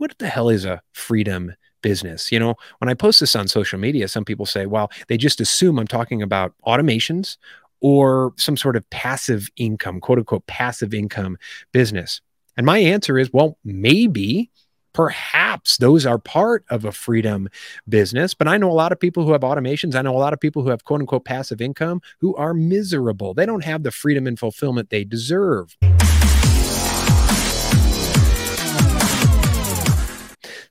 what the hell is a freedom business? You know, when I post this on social media, some people say, well, they just assume I'm talking about automations or some sort of passive income, quote unquote, passive income business. And my answer is, well, maybe perhaps those are part of a freedom business. But I know a lot of people who have automations. I know a lot of people who have quote unquote passive income who are miserable. They don't have the freedom and fulfillment they deserve.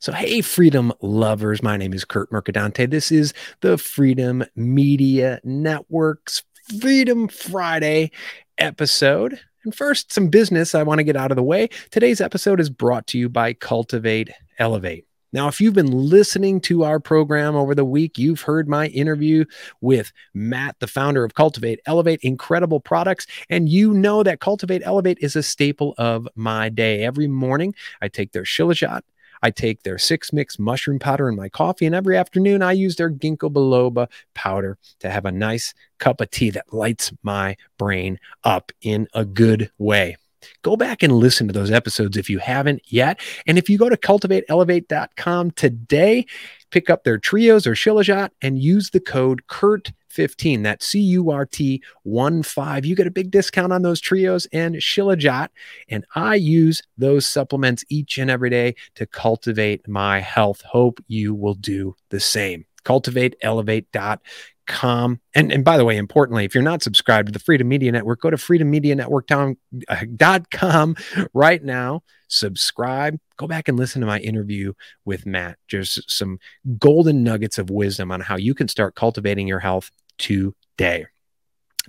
So, hey, freedom lovers, my name is Kurt Mercadante. This is the Freedom Media Network's Freedom Friday episode. And first, some business I want to get out of the way. Today's episode is brought to you by Cultivate Elevate. Now, if you've been listening to our program over the week, you've heard my interview with Matt, the founder of Cultivate Elevate, incredible products. And you know that Cultivate Elevate is a staple of my day. Every morning, I take their Shilajit I take their six mix mushroom powder in my coffee, and every afternoon I use their ginkgo biloba powder to have a nice cup of tea that lights my brain up in a good way. Go back and listen to those episodes if you haven't yet. And if you go to cultivateelevate.com today, pick up their trios or shilajit and use the code KURT 15. That's C U R T 1 5. You get a big discount on those trios and Shilajit. And I use those supplements each and every day to cultivate my health. Hope you will do the same. CultivateElevate.com. And, and by the way, importantly, if you're not subscribed to the Freedom Media Network, go to freedommedianetwork.com uh, right now. Subscribe. Go back and listen to my interview with Matt. Just some golden nuggets of wisdom on how you can start cultivating your health today.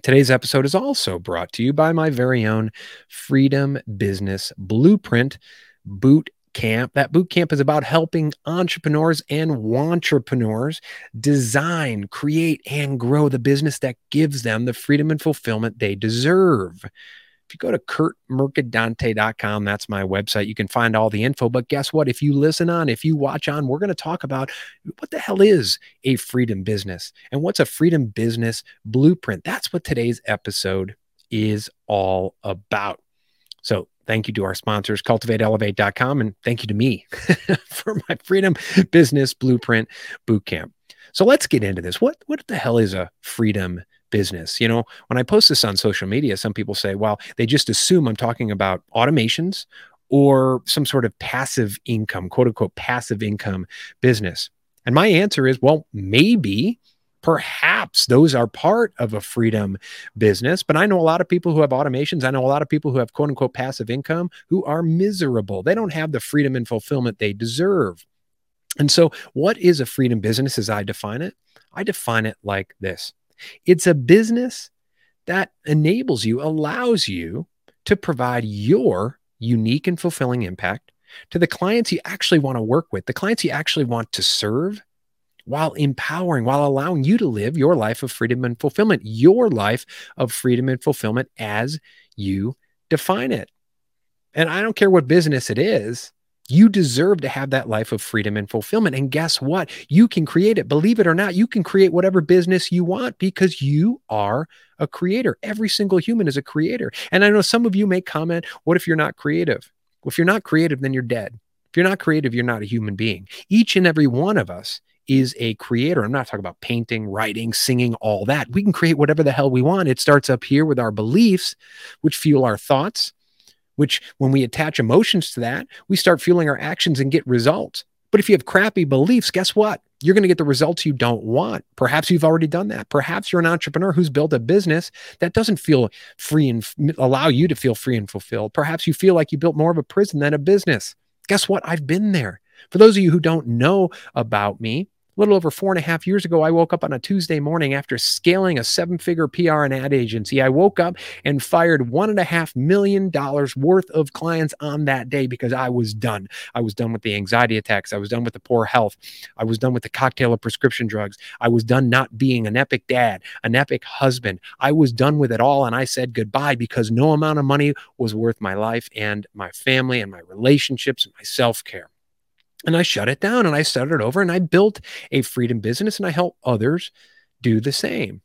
Today's episode is also brought to you by my very own Freedom Business Blueprint Boot Camp. That boot camp is about helping entrepreneurs and wantrepreneurs design, create, and grow the business that gives them the freedom and fulfillment they deserve. If you go to kurtmercadante.com, that's my website, you can find all the info. But guess what? If you listen on, if you watch on, we're going to talk about what the hell is a freedom business and what's a freedom business blueprint. That's what today's episode is all about. So, thank you to our sponsors, cultivateelevate.com, and thank you to me for my freedom business blueprint bootcamp. So let's get into this. What what the hell is a freedom business. You know, when I post this on social media, some people say, well, they just assume I'm talking about automations or some sort of passive income, quote unquote, passive income business. And my answer is, well, maybe, perhaps those are part of a freedom business. But I know a lot of people who have automations. I know a lot of people who have quote unquote passive income who are miserable. They don't have the freedom and fulfillment they deserve. And so, what is a freedom business as I define it? I define it like this it's a business that enables you, allows you to provide your unique and fulfilling impact to the clients you actually want to work with, the clients you actually want to serve, while empowering, while allowing you to live your life of freedom and fulfillment, your life of freedom and fulfillment as you define it. And I don't care what business it is, you deserve to have that life of freedom and fulfillment. And guess what? You can create it. Believe it or not, you can create whatever business you want because you are a creator. Every single human is a creator. And I know some of you may comment, what if you're not creative? Well, if you're not creative, then you're dead. If you're not creative, you're not a human being. Each and every one of us is a creator. I'm not talking about painting, writing, singing, all that. We can create whatever the hell we want. It starts up here with our beliefs, which fuel our thoughts which when we attach emotions to that, we start fueling our actions and get results. But if you have crappy beliefs, guess what? You're going to get the results you don't want. Perhaps you've already done that. Perhaps you're an entrepreneur who's built a business that doesn't feel free and allow you to feel free and fulfilled. Perhaps you feel like you built more of a prison than a business. Guess what? I've been there. For those of you who don't know about me, little over four and a half years ago, I woke up on a Tuesday morning after scaling a seven figure PR and ad agency. I woke up and fired one and a half million dollars worth of clients on that day because I was done. I was done with the anxiety attacks. I was done with the poor health. I was done with the cocktail of prescription drugs. I was done not being an epic dad, an epic husband. I was done with it all. And I said goodbye because no amount of money was worth my life and my family and my relationships and my self care. And I shut it down and I started over and I built a freedom business and I help others do the same.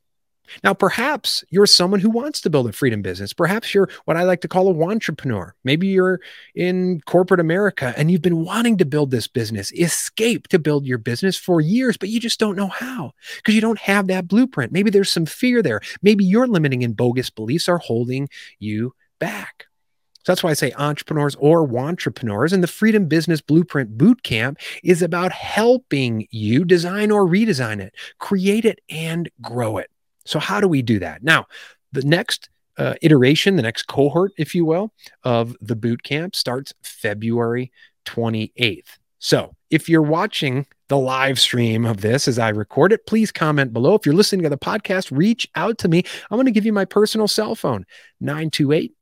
Now, perhaps you're someone who wants to build a freedom business. Perhaps you're what I like to call a wantrepreneur. Maybe you're in corporate America and you've been wanting to build this business, escape to build your business for years, but you just don't know how because you don't have that blueprint. Maybe there's some fear there. Maybe your limiting and bogus beliefs are holding you back. So that's why I say entrepreneurs or wantrepreneurs. And the Freedom Business Blueprint Bootcamp is about helping you design or redesign it, create it, and grow it. So, how do we do that? Now, the next uh, iteration, the next cohort, if you will, of the boot camp starts February 28th. So, if you're watching the live stream of this as I record it, please comment below. If you're listening to the podcast, reach out to me. I'm going to give you my personal cell phone 928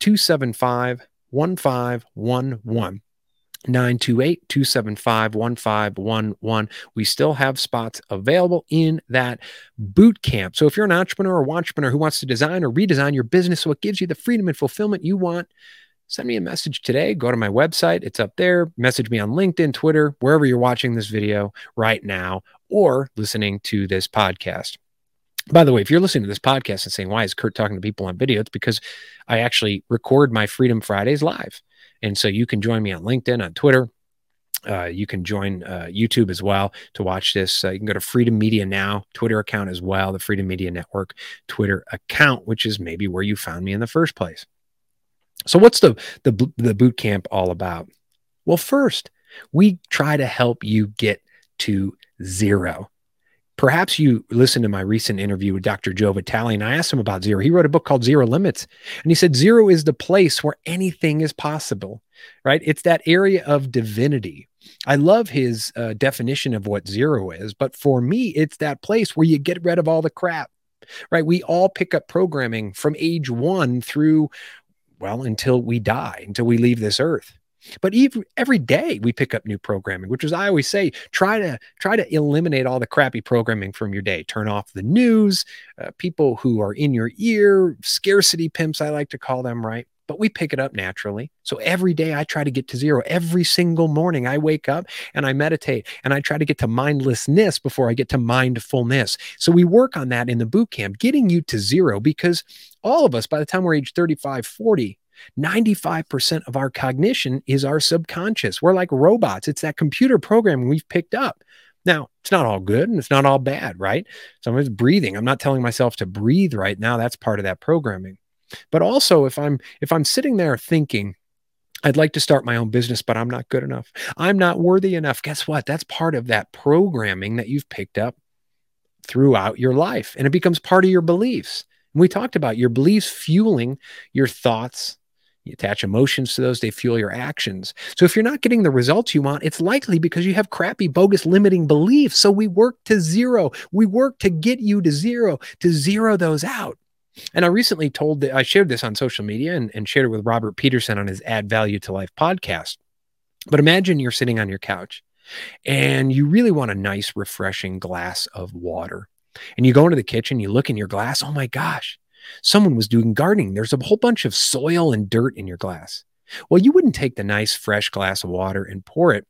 275 1511. 928 275 1511. We still have spots available in that boot camp. So if you're an entrepreneur or wantrepreneur who wants to design or redesign your business so it gives you the freedom and fulfillment you want, send me a message today. Go to my website, it's up there. Message me on LinkedIn, Twitter, wherever you're watching this video right now or listening to this podcast. By the way, if you're listening to this podcast and saying, why is Kurt talking to people on video? It's because I actually record my Freedom Fridays live. And so you can join me on LinkedIn, on Twitter. Uh, you can join uh, YouTube as well to watch this. Uh, you can go to Freedom Media Now, Twitter account as well, the Freedom Media Network Twitter account, which is maybe where you found me in the first place. So, what's the the the boot camp all about? Well, first, we try to help you get to zero. Perhaps you listened to my recent interview with Dr. Joe Vitale, and I asked him about zero. He wrote a book called Zero Limits, and he said zero is the place where anything is possible, right? It's that area of divinity. I love his uh, definition of what zero is, but for me, it's that place where you get rid of all the crap, right? We all pick up programming from age one through, well, until we die, until we leave this earth. But even every day we pick up new programming, which is I always say, try to try to eliminate all the crappy programming from your day. Turn off the news, uh, people who are in your ear, scarcity pimps, I like to call them, right? But we pick it up naturally. So every day I try to get to zero. Every single morning I wake up and I meditate and I try to get to mindlessness before I get to mindfulness. So we work on that in the boot camp, getting you to zero because all of us, by the time we're age 35, 40, 95% of our cognition is our subconscious. We're like robots. It's that computer programming we've picked up. Now, it's not all good and it's not all bad, right? Some of it's breathing. I'm not telling myself to breathe right now. That's part of that programming. But also if I'm if I'm sitting there thinking I'd like to start my own business, but I'm not good enough. I'm not worthy enough. Guess what? That's part of that programming that you've picked up throughout your life and it becomes part of your beliefs. And we talked about your beliefs fueling your thoughts you attach emotions to those, they fuel your actions. So if you're not getting the results you want, it's likely because you have crappy, bogus, limiting beliefs. So we work to zero. We work to get you to zero, to zero those out. And I recently told that I shared this on social media and, and shared it with Robert Peterson on his Add Value to Life podcast. But imagine you're sitting on your couch and you really want a nice, refreshing glass of water. And you go into the kitchen, you look in your glass, oh my gosh, Someone was doing gardening. There's a whole bunch of soil and dirt in your glass. Well, you wouldn't take the nice, fresh glass of water and pour it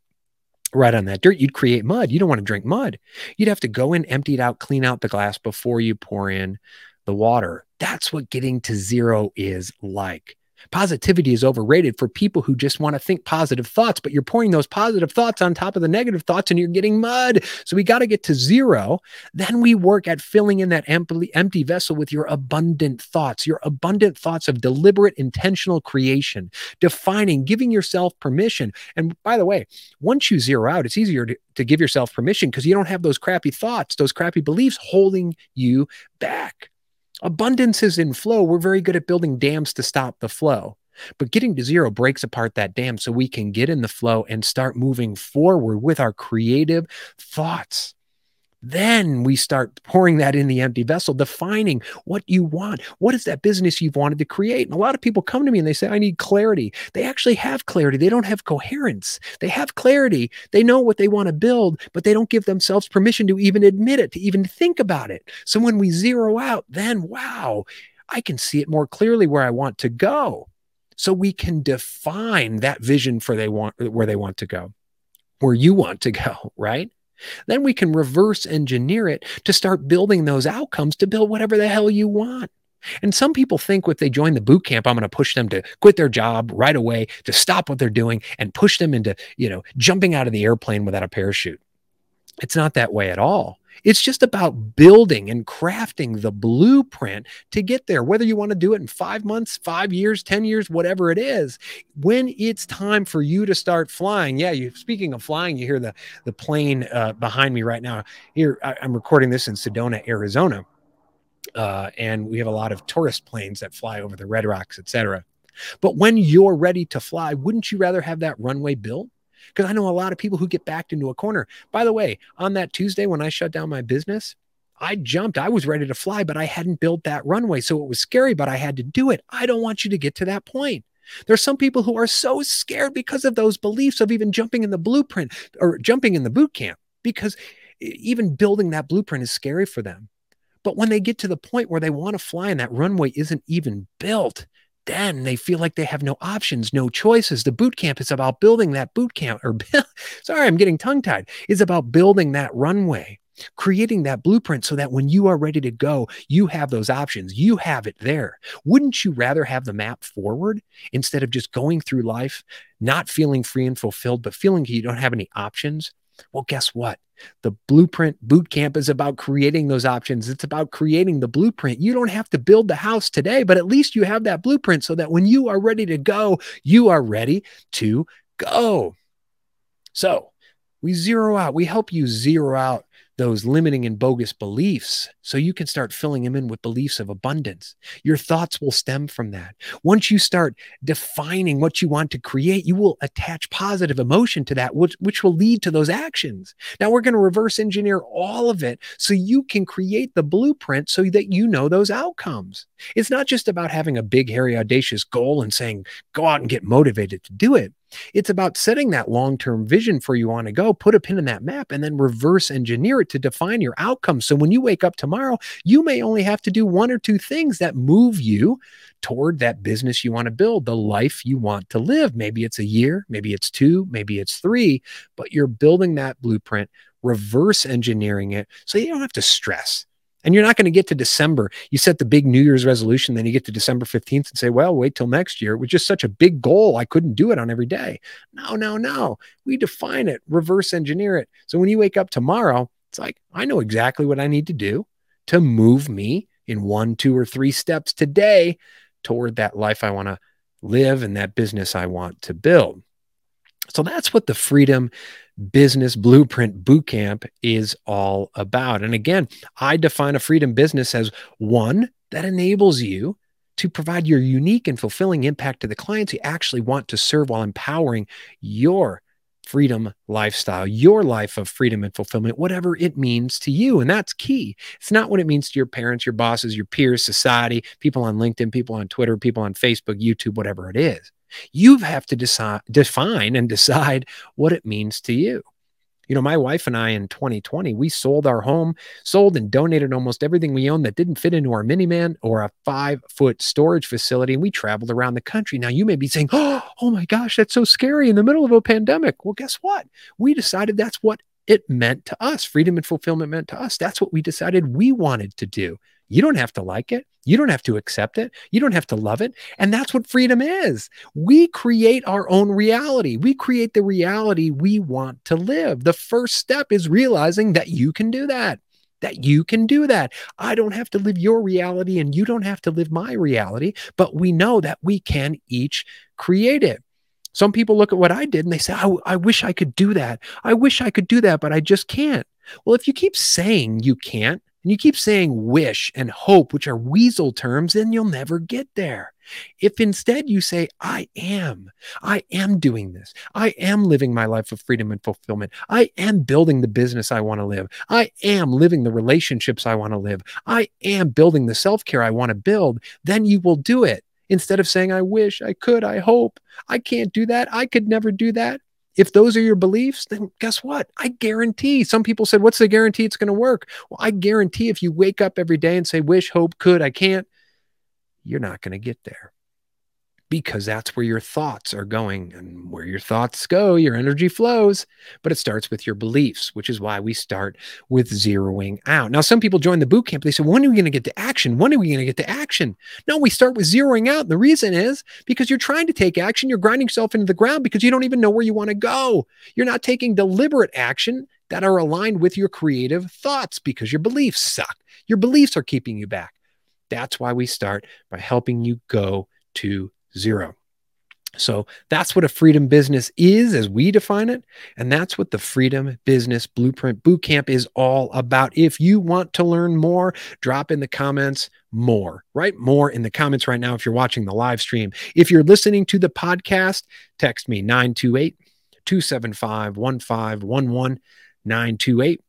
right on that dirt. You'd create mud. You don't want to drink mud. You'd have to go in, empty it out, clean out the glass before you pour in the water. That's what getting to zero is like. Positivity is overrated for people who just want to think positive thoughts, but you're pouring those positive thoughts on top of the negative thoughts and you're getting mud. So we got to get to zero. Then we work at filling in that empty, vessel with your abundant thoughts, your abundant thoughts of deliberate, intentional creation, defining, giving yourself permission. And by the way, once you zero out, it's easier to, to give yourself permission because you don't have those crappy thoughts, those crappy beliefs holding you back. Abundance is in flow. We're very good at building dams to stop the flow. But getting to zero breaks apart that dam so we can get in the flow and start moving forward with our creative thoughts. Then we start pouring that in the empty vessel, defining what you want. What is that business you've wanted to create? And a lot of people come to me and they say, I need clarity. They actually have clarity. They don't have coherence. They have clarity. They know what they want to build, but they don't give themselves permission to even admit it, to even think about it. So when we zero out, then wow, I can see it more clearly where I want to go. So we can define that vision for they want where they want to go, where you want to go, right? Then we can reverse engineer it to start building those outcomes to build whatever the hell you want. And some people think if they join the boot camp, I'm going to push them to quit their job right away, to stop what they're doing and push them into, you know, jumping out of the airplane without a parachute. It's not that way at all. It's just about building and crafting the blueprint to get there, whether you want to do it in five months, five years, 10 years, whatever it is. When it's time for you to start flying, yeah, you speaking of flying, you hear the, the plane uh, behind me right now. Here, I, I'm recording this in Sedona, Arizona. Uh, and we have a lot of tourist planes that fly over the Red Rocks, etc. But when you're ready to fly, wouldn't you rather have that runway built? Because I know a lot of people who get backed into a corner. By the way, on that Tuesday when I shut down my business, I jumped. I was ready to fly, but I hadn't built that runway. So it was scary, but I had to do it. I don't want you to get to that point. There's some people who are so scared because of those beliefs of even jumping in the blueprint or jumping in the boot camp because even building that blueprint is scary for them. But when they get to the point where they want to fly and that runway isn't even built, then they feel like they have no options, no choices. The boot camp is about building that boot camp, or sorry, I'm getting tongue tied, is about building that runway, creating that blueprint so that when you are ready to go, you have those options. You have it there. Wouldn't you rather have the map forward instead of just going through life, not feeling free and fulfilled, but feeling you don't have any options? Well, guess what? The blueprint boot camp is about creating those options. It's about creating the blueprint. You don't have to build the house today, but at least you have that blueprint so that when you are ready to go, you are ready to go. So we zero out, we help you zero out those limiting and bogus beliefs so you can start filling them in with beliefs of abundance. Your thoughts will stem from that. Once you start defining what you want to create, you will attach positive emotion to that, which, which will lead to those actions. Now, we're going to reverse engineer all of it so you can create the blueprint so that you know those outcomes. It's not just about having a big, hairy, audacious goal and saying, go out and get motivated to do it. It's about setting that long term vision for you want to go, put a pin in that map, and then reverse engineer it to define your outcomes. So when you wake up tomorrow, you may only have to do one or two things that move you toward that business you want to build, the life you want to live. Maybe it's a year, maybe it's two, maybe it's three, but you're building that blueprint, reverse engineering it so you don't have to stress. And you're not going to get to December. You set the big New Year's resolution, then you get to December 15th and say, well, wait till next year. It was just such a big goal. I couldn't do it on every day. No, no, no. We define it, reverse engineer it. So when you wake up tomorrow, it's like, I know exactly what I need to do to move me in one, two, or three steps today toward that life I want to live and that business I want to build. So that's what the freedom business blueprint bootcamp is all about. And again, I define a freedom business as one that enables you to provide your unique and fulfilling impact to the clients you actually want to serve while empowering your freedom lifestyle, your life of freedom and fulfillment, whatever it means to you. And that's key. It's not what it means to your parents, your bosses, your peers, society, people on LinkedIn, people on Twitter, people on Facebook, YouTube, whatever it is. You have to decide, define and decide what it means to you. You know, my wife and I in 2020, we sold our home, sold and donated almost everything we owned that didn't fit into our minivan or a five foot storage facility. And we traveled around the country. Now, you may be saying, oh, oh my gosh, that's so scary in the middle of a pandemic. Well, guess what? We decided that's what it meant to us. Freedom and fulfillment meant to us. That's what we decided we wanted to do. You don't have to like it. You don't have to accept it. You don't have to love it. And that's what freedom is. We create our own reality. We create the reality we want to live. The first step is realizing that you can do that. That you can do that. I don't have to live your reality and you don't have to live my reality, but we know that we can each create it. Some people look at what I did and they say, I, I wish I could do that. I wish I could do that, but I just can't. Well, if you keep saying you can't, and you keep saying wish and hope, which are weasel terms, then you'll never get there. If instead you say, I am, I am doing this, I am living my life of freedom and fulfillment, I am building the business I want to live, I am living the relationships I want to live, I am building the self care I want to build, then you will do it. Instead of saying, I wish, I could, I hope, I can't do that, I could never do that, if those are your beliefs, then guess what? I guarantee. Some people said, What's the guarantee it's going to work? Well, I guarantee if you wake up every day and say, Wish, hope, could, I can't, you're not going to get there. Because that's where your thoughts are going. And where your thoughts go, your energy flows. But it starts with your beliefs, which is why we start with zeroing out. Now, some people join the boot camp. They say, when are we going to get to action? When are we going to get to action? No, we start with zeroing out. And the reason is because you're trying to take action. You're grinding yourself into the ground because you don't even know where you want to go. You're not taking deliberate action that are aligned with your creative thoughts because your beliefs suck. Your beliefs are keeping you back. That's why we start by helping you go to zero. So that's what a freedom business is as we define it. And that's what the Freedom Business Blueprint Bootcamp is all about. If you want to learn more, drop in the comments more, right? More in the comments right now if you're watching the live stream. If you're listening to the podcast, text me 928 275 1511 928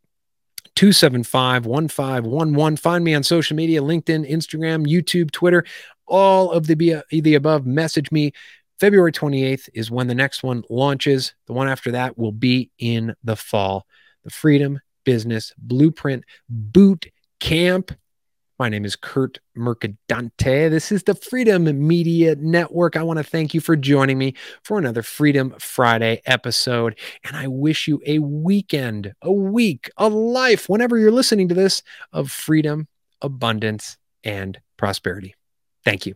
275 1511. Find me on social media LinkedIn, Instagram, YouTube, Twitter all of the, the above, message me. February 28th is when the next one launches. The one after that will be in the fall. The Freedom Business Blueprint Boot Camp. My name is Kurt Mercadante. This is the Freedom Media Network. I want to thank you for joining me for another Freedom Friday episode. And I wish you a weekend, a week, a life, whenever you're listening to this, of freedom, abundance, and prosperity. Thank you.